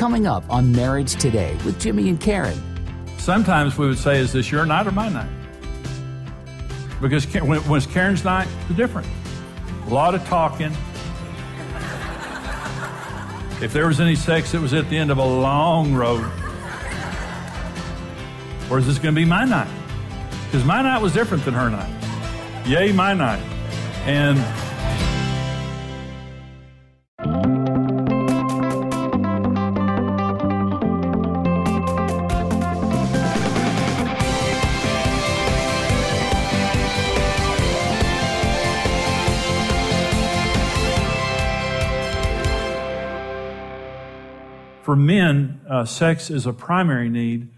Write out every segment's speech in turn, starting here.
coming up on Marriage Today with Jimmy and Karen. Sometimes we would say, Is this your night or my night? Because when it was Karen's night, it's different. A lot of talking. If there was any sex, it was at the end of a long road. Or is this going to be my night? Because my night was different than her night. Yay, my night. And For men, uh, sex is a primary need,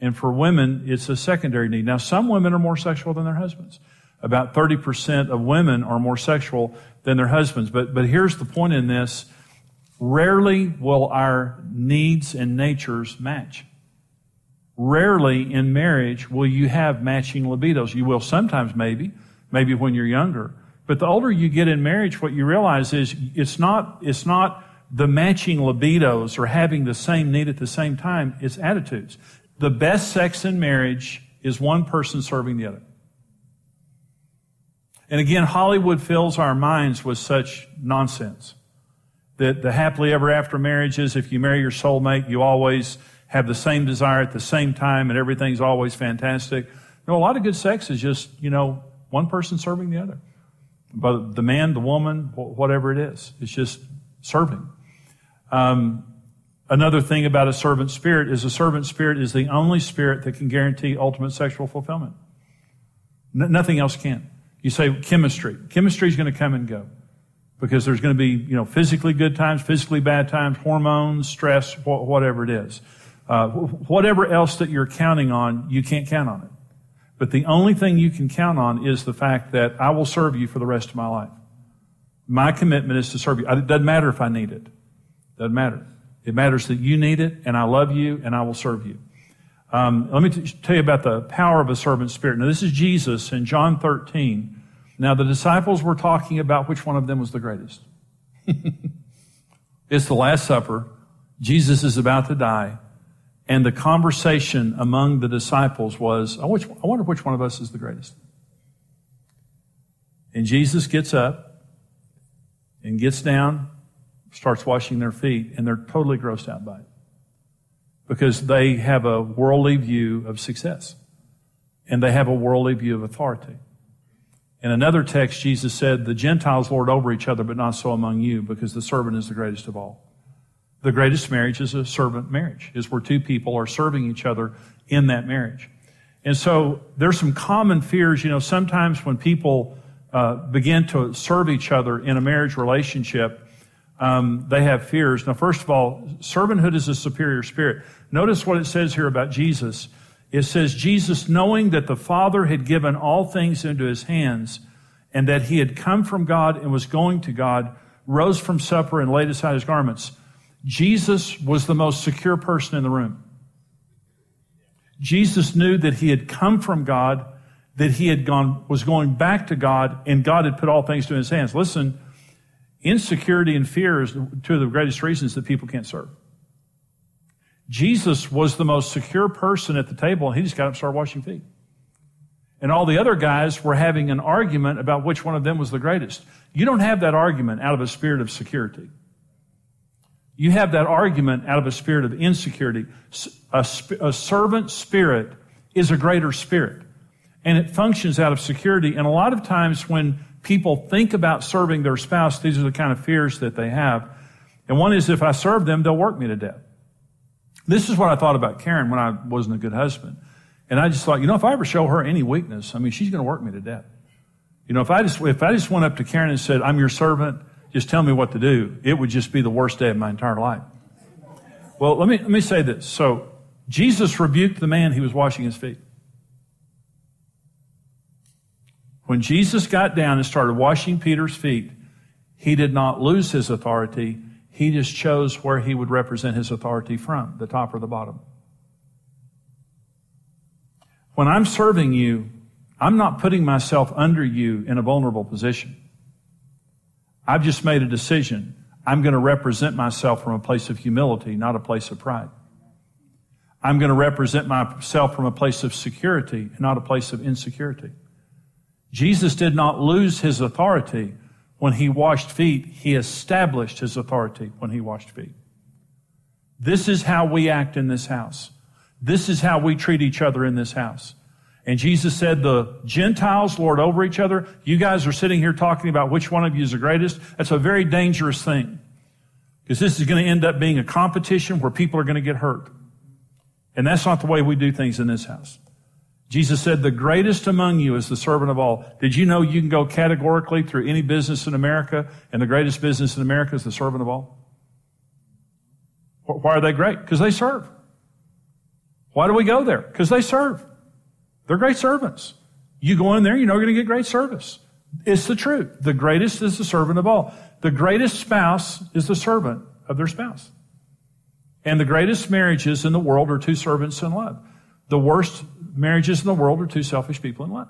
and for women, it's a secondary need. Now, some women are more sexual than their husbands. About 30% of women are more sexual than their husbands. But, but here's the point in this. Rarely will our needs and natures match. Rarely in marriage will you have matching libidos. You will sometimes maybe, maybe when you're younger. But the older you get in marriage, what you realize is it's not, it's not the matching libidos or having the same need at the same time is attitudes. The best sex in marriage is one person serving the other. And again, Hollywood fills our minds with such nonsense. That the happily ever after marriages, if you marry your soulmate, you always have the same desire at the same time and everything's always fantastic. No, a lot of good sex is just, you know, one person serving the other. But the man, the woman, whatever it is, it's just serving. Um, another thing about a servant spirit is a servant spirit is the only spirit that can guarantee ultimate sexual fulfillment. N- nothing else can. You say chemistry. Chemistry is going to come and go because there's going to be, you know, physically good times, physically bad times, hormones, stress, wh- whatever it is. Uh, whatever else that you're counting on, you can't count on it. But the only thing you can count on is the fact that I will serve you for the rest of my life. My commitment is to serve you. It doesn't matter if I need it. Doesn't matter. It matters that you need it, and I love you, and I will serve you. Um, let me t- tell you about the power of a servant spirit. Now, this is Jesus in John 13. Now, the disciples were talking about which one of them was the greatest. it's the Last Supper. Jesus is about to die. And the conversation among the disciples was, I wonder which one of us is the greatest. And Jesus gets up and gets down starts washing their feet, and they're totally grossed out by it because they have a worldly view of success and they have a worldly view of authority. In another text, Jesus said, The Gentiles lord over each other, but not so among you, because the servant is the greatest of all. The greatest marriage is a servant marriage, is where two people are serving each other in that marriage. And so there's some common fears. You know, sometimes when people uh, begin to serve each other in a marriage relationship, um, they have fears. Now, first of all, servanthood is a superior spirit. Notice what it says here about Jesus. It says, Jesus, knowing that the Father had given all things into his hands, and that he had come from God and was going to God, rose from supper and laid aside his garments. Jesus was the most secure person in the room. Jesus knew that he had come from God, that he had gone, was going back to God, and God had put all things to his hands. Listen, Insecurity and fear is two of the greatest reasons that people can't serve. Jesus was the most secure person at the table, and he just got up and started washing feet. And all the other guys were having an argument about which one of them was the greatest. You don't have that argument out of a spirit of security. You have that argument out of a spirit of insecurity. A, a servant spirit is a greater spirit, and it functions out of security. And a lot of times when people think about serving their spouse, these are the kind of fears that they have. And one is if I serve them, they'll work me to death. This is what I thought about Karen when I wasn't a good husband. And I just thought, you know, if I ever show her any weakness, I mean, she's going to work me to death. You know, if I just, if I just went up to Karen and said, I'm your servant, just tell me what to do, it would just be the worst day of my entire life. Well, let me, let me say this. So, Jesus rebuked the man he was washing his feet. When Jesus got down and started washing Peter's feet, he did not lose his authority. He just chose where he would represent his authority from, the top or the bottom. When I'm serving you, I'm not putting myself under you in a vulnerable position. I've just made a decision. I'm going to represent myself from a place of humility, not a place of pride. I'm going to represent myself from a place of security, not a place of insecurity. Jesus did not lose his authority when he washed feet. He established his authority when he washed feet. This is how we act in this house. This is how we treat each other in this house. And Jesus said, the Gentiles lord over each other. You guys are sitting here talking about which one of you is the greatest. That's a very dangerous thing. Because this is going to end up being a competition where people are going to get hurt. And that's not the way we do things in this house. Jesus said, the greatest among you is the servant of all. Did you know you can go categorically through any business in America and the greatest business in America is the servant of all? Why are they great? Because they serve. Why do we go there? Because they serve. They're great servants. You go in there, you know you're going to get great service. It's the truth. The greatest is the servant of all. The greatest spouse is the servant of their spouse. And the greatest marriages in the world are two servants in love. The worst marriages in the world are two selfish people in love.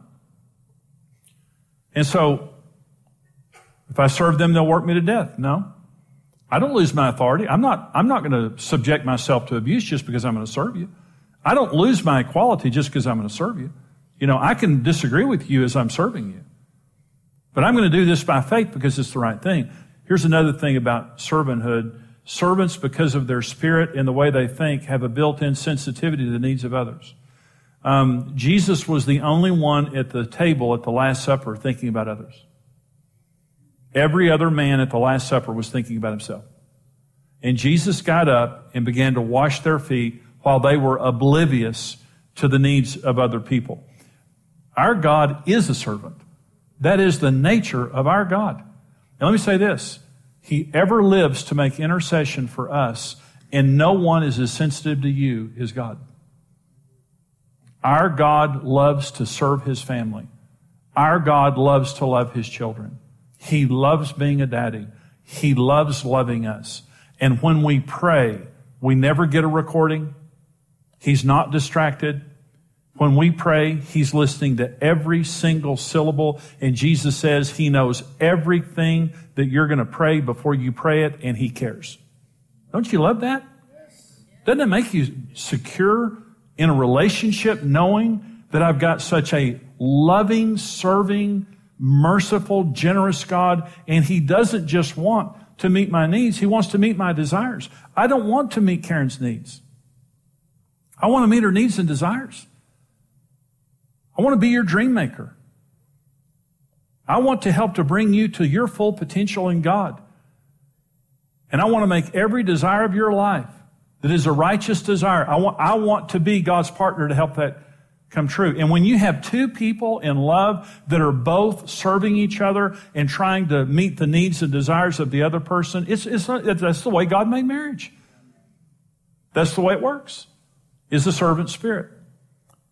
And so, if I serve them, they'll work me to death. No. I don't lose my authority. I'm not, I'm not going to subject myself to abuse just because I'm going to serve you. I don't lose my equality just because I'm going to serve you. You know, I can disagree with you as I'm serving you. But I'm going to do this by faith because it's the right thing. Here's another thing about servanthood Servants, because of their spirit and the way they think, have a built in sensitivity to the needs of others. Um, Jesus was the only one at the table at the Last Supper thinking about others. Every other man at the Last Supper was thinking about himself. And Jesus got up and began to wash their feet while they were oblivious to the needs of other people. Our God is a servant. That is the nature of our God. And let me say this he ever lives to make intercession for us, and no one is as sensitive to you as God. Our God loves to serve his family. Our God loves to love his children. He loves being a daddy. He loves loving us. And when we pray, we never get a recording. He's not distracted. When we pray, He's listening to every single syllable. And Jesus says He knows everything that you're going to pray before you pray it, and He cares. Don't you love that? Doesn't it make you secure in a relationship knowing that I've got such a loving, serving, merciful, generous God, and He doesn't just want to meet my needs, He wants to meet my desires. I don't want to meet Karen's needs. I want to meet her needs and desires. I want to be your dream maker. I want to help to bring you to your full potential in God. And I want to make every desire of your life that is a righteous desire. I want, I want to be God's partner to help that come true. And when you have two people in love that are both serving each other and trying to meet the needs and desires of the other person, it's, it's not, that's the way God made marriage. That's the way it works, is the servant spirit.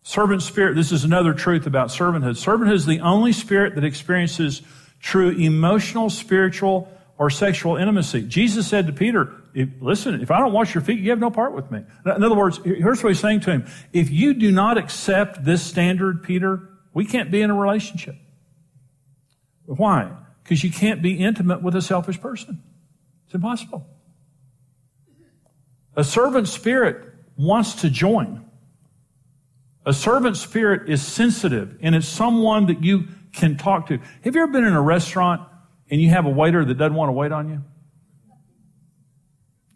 Servant spirit, this is another truth about servanthood. Servanthood is the only spirit that experiences true emotional, spiritual, or sexual intimacy. Jesus said to Peter, listen, if I don't wash your feet, you have no part with me. In other words, here's what he's saying to him. If you do not accept this standard, Peter, we can't be in a relationship. Why? Because you can't be intimate with a selfish person. It's impossible. A servant spirit wants to join. A servant spirit is sensitive and it's someone that you can talk to. Have you ever been in a restaurant and you have a waiter that doesn't want to wait on you?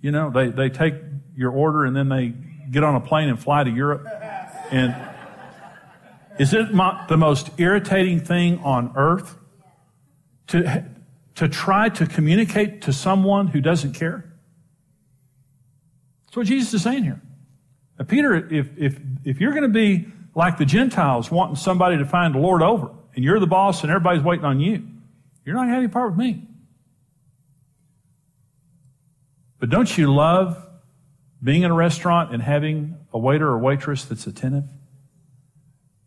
You know, they, they take your order and then they get on a plane and fly to Europe. And is it the most irritating thing on earth to, to try to communicate to someone who doesn't care? That's what Jesus is saying here. Now, Peter, if, if, if you're going to be like the Gentiles wanting somebody to find the Lord over, and you're the boss and everybody's waiting on you, you're not have any part with me. But don't you love being in a restaurant and having a waiter or waitress that's attentive?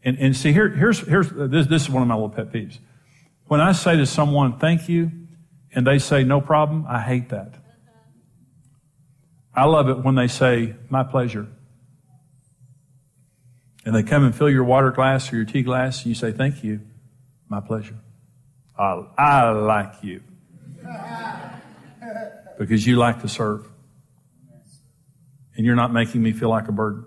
And, and see, here, here's, here's, uh, this, this is one of my little pet peeves. When I say to someone, thank you, and they say, no problem, I hate that. I love it when they say, my pleasure and they come and fill your water glass or your tea glass, and you say, Thank you. My pleasure. I, I like you. because you like to serve. And you're not making me feel like a burden.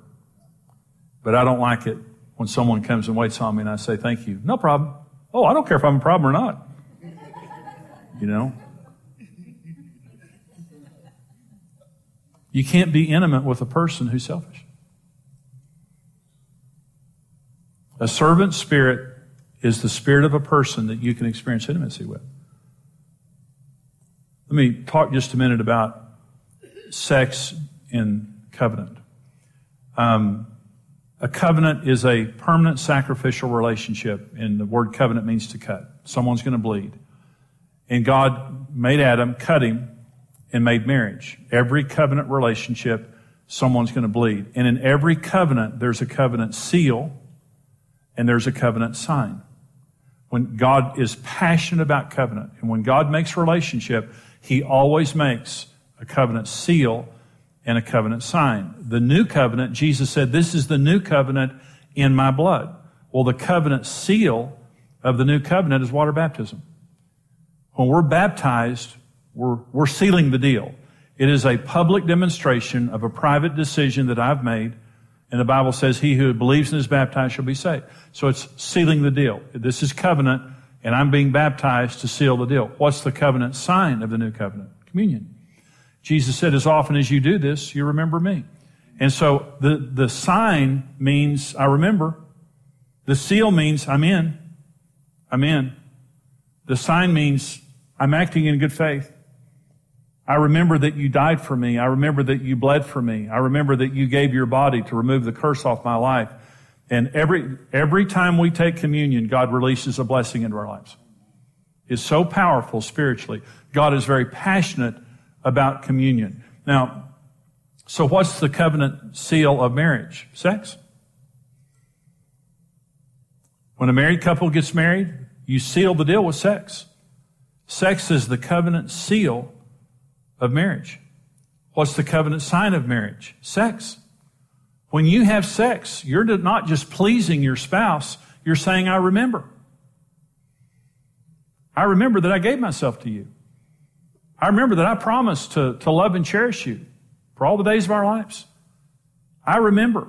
But I don't like it when someone comes and waits on me and I say, thank you. No problem. Oh, I don't care if I'm a problem or not. You know? You can't be intimate with a person who's selfish. A servant spirit is the spirit of a person that you can experience intimacy with. Let me talk just a minute about sex in covenant. Um, a covenant is a permanent sacrificial relationship, and the word covenant means to cut. Someone's going to bleed. And God made Adam, cut him, and made marriage. Every covenant relationship, someone's going to bleed. And in every covenant, there's a covenant seal and there's a covenant sign. When God is passionate about covenant, and when God makes relationship, He always makes a covenant seal and a covenant sign. The new covenant, Jesus said, This is the new covenant in my blood. Well, the covenant seal of the new covenant is water baptism. When we're baptized, we're, we're sealing the deal. It is a public demonstration of a private decision that I've made. And the Bible says, He who believes and is baptized shall be saved. So it's sealing the deal. This is covenant, and I'm being baptized to seal the deal. What's the covenant sign of the new covenant? Communion. Jesus said, As often as you do this, you remember me. And so the, the sign means I remember. The seal means I'm in. I'm in. The sign means I'm acting in good faith. I remember that you died for me. I remember that you bled for me. I remember that you gave your body to remove the curse off my life. And every, every time we take communion, God releases a blessing into our lives. It's so powerful spiritually. God is very passionate about communion. Now, so what's the covenant seal of marriage? Sex. When a married couple gets married, you seal the deal with sex. Sex is the covenant seal of marriage. What's the covenant sign of marriage? Sex. When you have sex, you're not just pleasing your spouse, you're saying, I remember. I remember that I gave myself to you. I remember that I promised to, to love and cherish you for all the days of our lives. I remember.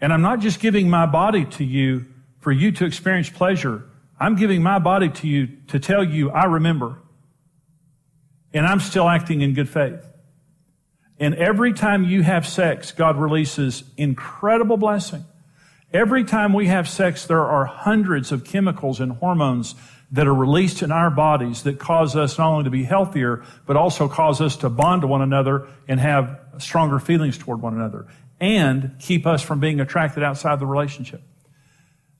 And I'm not just giving my body to you for you to experience pleasure. I'm giving my body to you to tell you I remember and I'm still acting in good faith. And every time you have sex, God releases incredible blessing. Every time we have sex, there are hundreds of chemicals and hormones that are released in our bodies that cause us not only to be healthier, but also cause us to bond to one another and have stronger feelings toward one another and keep us from being attracted outside the relationship.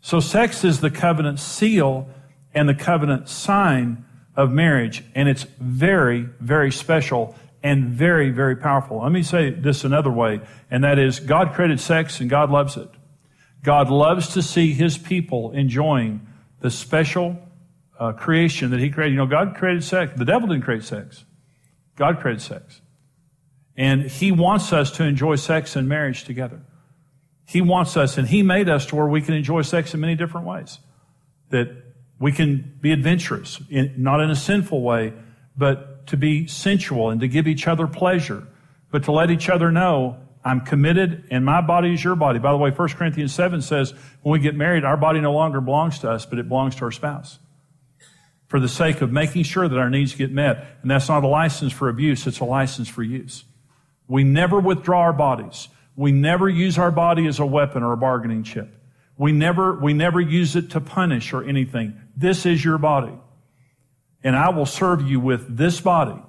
So sex is the covenant seal and the covenant sign of marriage, and it's very, very special and very, very powerful. Let me say this another way, and that is God created sex and God loves it. God loves to see his people enjoying the special uh, creation that he created. You know, God created sex. The devil didn't create sex. God created sex. And he wants us to enjoy sex and marriage together. He wants us, and he made us to where we can enjoy sex in many different ways. That we can be adventurous, in, not in a sinful way, but to be sensual and to give each other pleasure, but to let each other know I'm committed and my body is your body. By the way, 1 Corinthians 7 says when we get married, our body no longer belongs to us, but it belongs to our spouse. For the sake of making sure that our needs get met. And that's not a license for abuse, it's a license for use. We never withdraw our bodies. We never use our body as a weapon or a bargaining chip. We never, we never use it to punish or anything. This is your body. And I will serve you with this body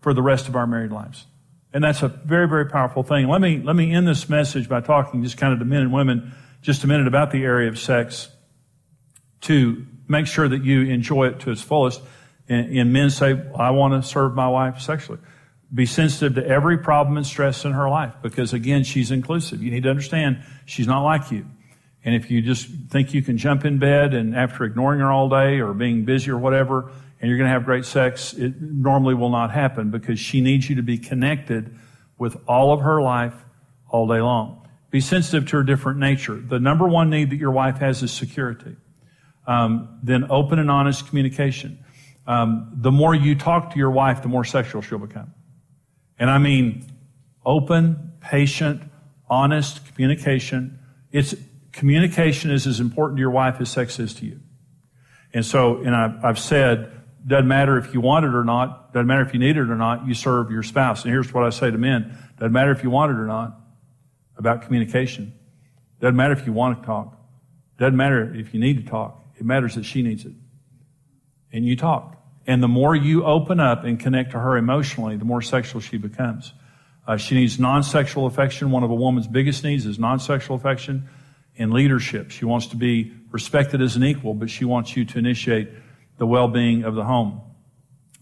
for the rest of our married lives. And that's a very, very powerful thing. Let me, let me end this message by talking just kind of to men and women just a minute about the area of sex to make sure that you enjoy it to its fullest. And, and men say, I want to serve my wife sexually. Be sensitive to every problem and stress in her life because again, she's inclusive. You need to understand she's not like you. And if you just think you can jump in bed and after ignoring her all day or being busy or whatever, and you're going to have great sex, it normally will not happen because she needs you to be connected with all of her life all day long. Be sensitive to her different nature. The number one need that your wife has is security. Um, then open and honest communication. um, the more you talk to your wife, the more sexual she'll become. And I mean open, patient, honest communication. It's communication is as important to your wife as sex is to you. And so, and I've, I've said, doesn't matter if you want it or not, doesn't matter if you need it or not, you serve your spouse. And here's what I say to men, doesn't matter if you want it or not about communication. Doesn't matter if you want to talk. Doesn't matter if you need to talk. It matters that she needs it. And you talk. And the more you open up and connect to her emotionally, the more sexual she becomes. Uh, she needs non-sexual affection. One of a woman's biggest needs is non-sexual affection and leadership. She wants to be respected as an equal, but she wants you to initiate the well-being of the home.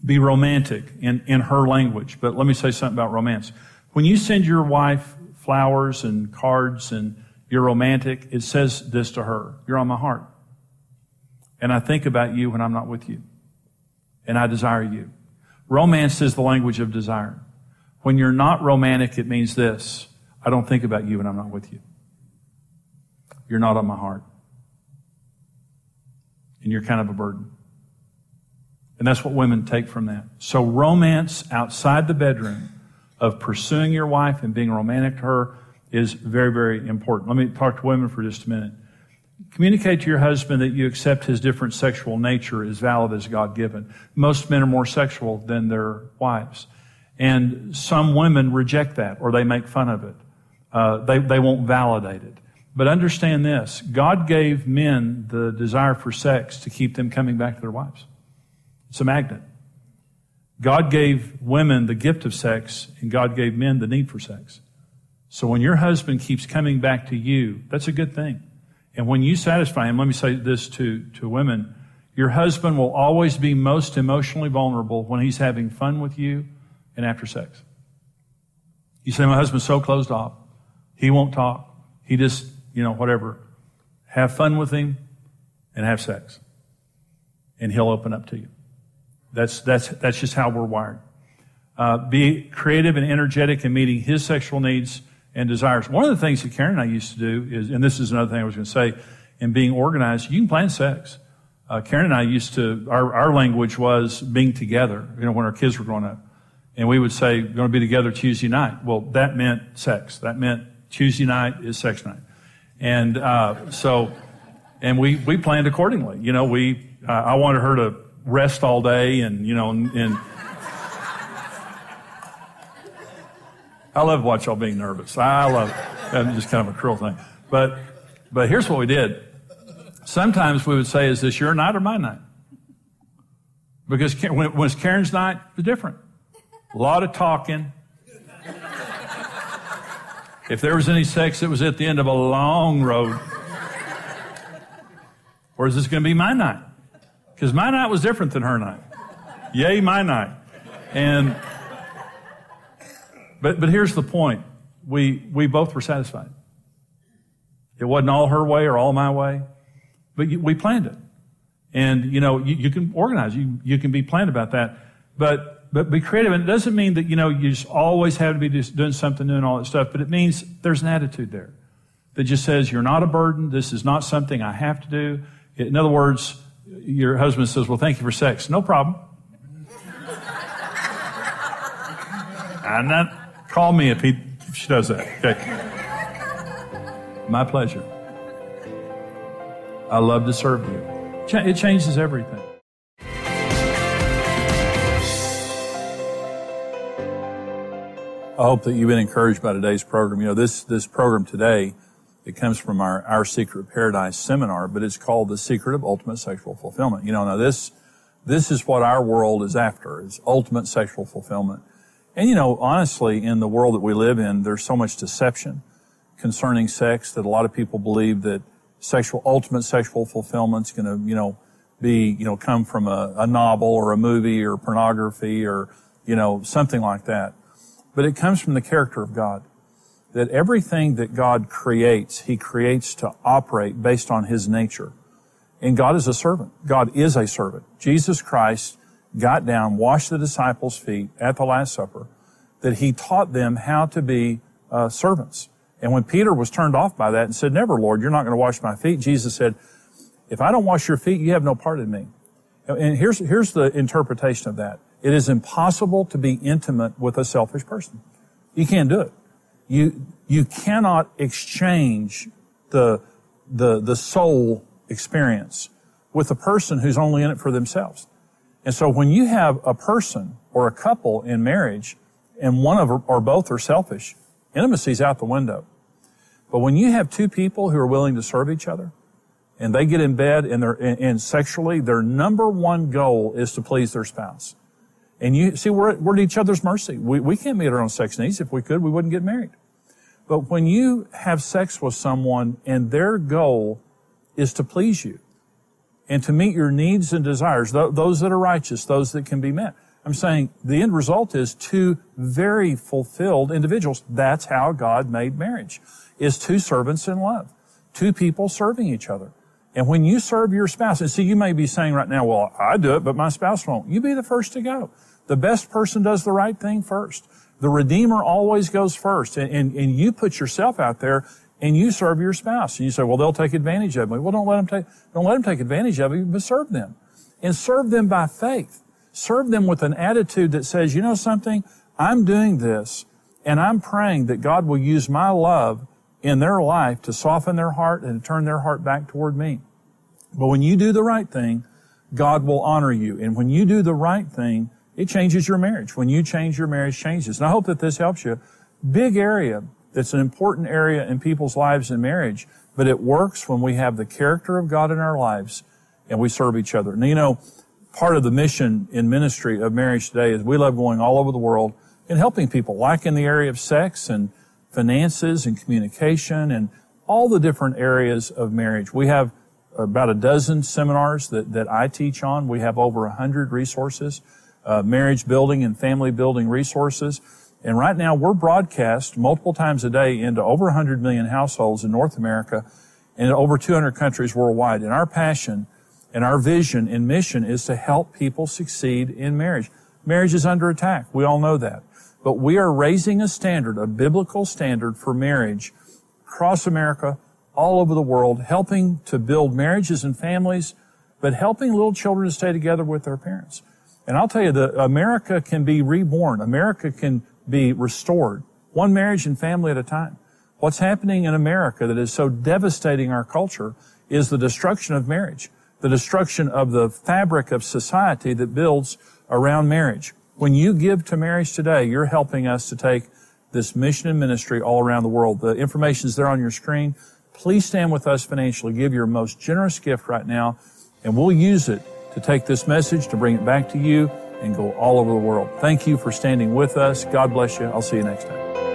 Be romantic in, in her language. But let me say something about romance. When you send your wife flowers and cards and you're romantic, it says this to her. You're on my heart. And I think about you when I'm not with you. And I desire you. Romance is the language of desire. When you're not romantic, it means this. I don't think about you when I'm not with you. You're not on my heart. And you're kind of a burden. And that's what women take from that. So romance outside the bedroom of pursuing your wife and being romantic to her is very, very important. Let me talk to women for just a minute. Communicate to your husband that you accept his different sexual nature as valid as God given. Most men are more sexual than their wives. And some women reject that or they make fun of it. Uh, they, they won't validate it. But understand this God gave men the desire for sex to keep them coming back to their wives. It's a magnet. God gave women the gift of sex, and God gave men the need for sex. So when your husband keeps coming back to you, that's a good thing. And when you satisfy him, let me say this to, to women your husband will always be most emotionally vulnerable when he's having fun with you and after sex. You say, My husband's so closed off. He won't talk. He just, you know, whatever. Have fun with him and have sex. And he'll open up to you. That's, that's, that's just how we're wired. Uh, be creative and energetic in meeting his sexual needs and desires. One of the things that Karen and I used to do is, and this is another thing I was going to say, in being organized, you can plan sex. Uh, Karen and I used to, our, our language was being together, you know, when our kids were growing up. And we would say, we're going to be together Tuesday night. Well, that meant sex. That meant Tuesday night is sex night. And uh, so, and we, we planned accordingly. You know, we, uh, I wanted her to rest all day and, you know, and, and I love watch y'all being nervous. I love it. That's just kind of a cruel thing. But, but here's what we did. Sometimes we would say, is this your night or my night? Because when it was Karen's night, it's different. A lot of talking. If there was any sex, it was at the end of a long road. Or is this going to be my night? Because my night was different than her night. Yay, my night. And, but, but here's the point. We, we both were satisfied. It wasn't all her way or all my way, but we planned it. And, you know, you, you can organize, you, you can be planned about that. But, but be creative. And it doesn't mean that, you know, you just always have to be just doing something new and all that stuff, but it means there's an attitude there that just says, you're not a burden. This is not something I have to do. In other words, your husband says, Well, thank you for sex. No problem. I'm not, call me if, he, if she does that. Okay. My pleasure. I love to serve you. It changes everything. I hope that you've been encouraged by today's program. You know, this, this program today it comes from our Our Secret Paradise seminar, but it's called The Secret of Ultimate Sexual Fulfillment. You know, now this, this is what our world is after, is ultimate sexual fulfillment. And you know, honestly, in the world that we live in, there's so much deception concerning sex that a lot of people believe that sexual, ultimate sexual fulfillment's gonna, you know, be, you know, come from a, a novel or a movie or pornography or, you know, something like that. But it comes from the character of God that everything that God creates, He creates to operate based on His nature. And God is a servant. God is a servant. Jesus Christ got down, washed the disciples' feet at the Last Supper, that He taught them how to be uh, servants. And when Peter was turned off by that and said, Never, Lord, you're not going to wash my feet, Jesus said, If I don't wash your feet, you have no part in me. And here's, here's the interpretation of that. It is impossible to be intimate with a selfish person. You can't do it. You, you cannot exchange the, the, the soul experience with a person who's only in it for themselves. And so when you have a person or a couple in marriage and one of or both are selfish, intimacy's out the window. But when you have two people who are willing to serve each other and they get in bed and they're, and sexually, their number one goal is to please their spouse. And you see, we're, we're at each other's mercy. We, we can't meet our own sex needs. If we could, we wouldn't get married. But when you have sex with someone and their goal is to please you and to meet your needs and desires, th- those that are righteous, those that can be met. I'm saying the end result is two very fulfilled individuals. That's how God made marriage, is two servants in love, two people serving each other. And when you serve your spouse, and see, you may be saying right now, well, I do it, but my spouse won't. You be the first to go. The best person does the right thing first. The Redeemer always goes first. And, and, and you put yourself out there and you serve your spouse. And you say, well, they'll take advantage of me. Well, don't let them take, don't let them take advantage of you, but serve them. And serve them by faith. Serve them with an attitude that says, you know something? I'm doing this and I'm praying that God will use my love in their life to soften their heart and turn their heart back toward me. But when you do the right thing, God will honor you. And when you do the right thing, it changes your marriage. When you change, your marriage changes. And I hope that this helps you. Big area that's an important area in people's lives and marriage, but it works when we have the character of God in our lives and we serve each other. Now, you know, part of the mission in ministry of marriage today is we love going all over the world and helping people, like in the area of sex and finances and communication and all the different areas of marriage. We have about a dozen seminars that, that I teach on. We have over a hundred resources, uh, marriage building and family building resources. And right now we're broadcast multiple times a day into over 100 million households in North America and over 200 countries worldwide. And our passion and our vision and mission is to help people succeed in marriage. Marriage is under attack. We all know that. But we are raising a standard, a biblical standard for marriage across America, all over the world, helping to build marriages and families, but helping little children to stay together with their parents. And I'll tell you that America can be reborn. America can be restored. One marriage and family at a time. What's happening in America that is so devastating our culture is the destruction of marriage, the destruction of the fabric of society that builds around marriage. When you give to marriage today, you're helping us to take this mission and ministry all around the world. The information is there on your screen. Please stand with us financially. Give your most generous gift right now, and we'll use it to take this message, to bring it back to you, and go all over the world. Thank you for standing with us. God bless you. I'll see you next time.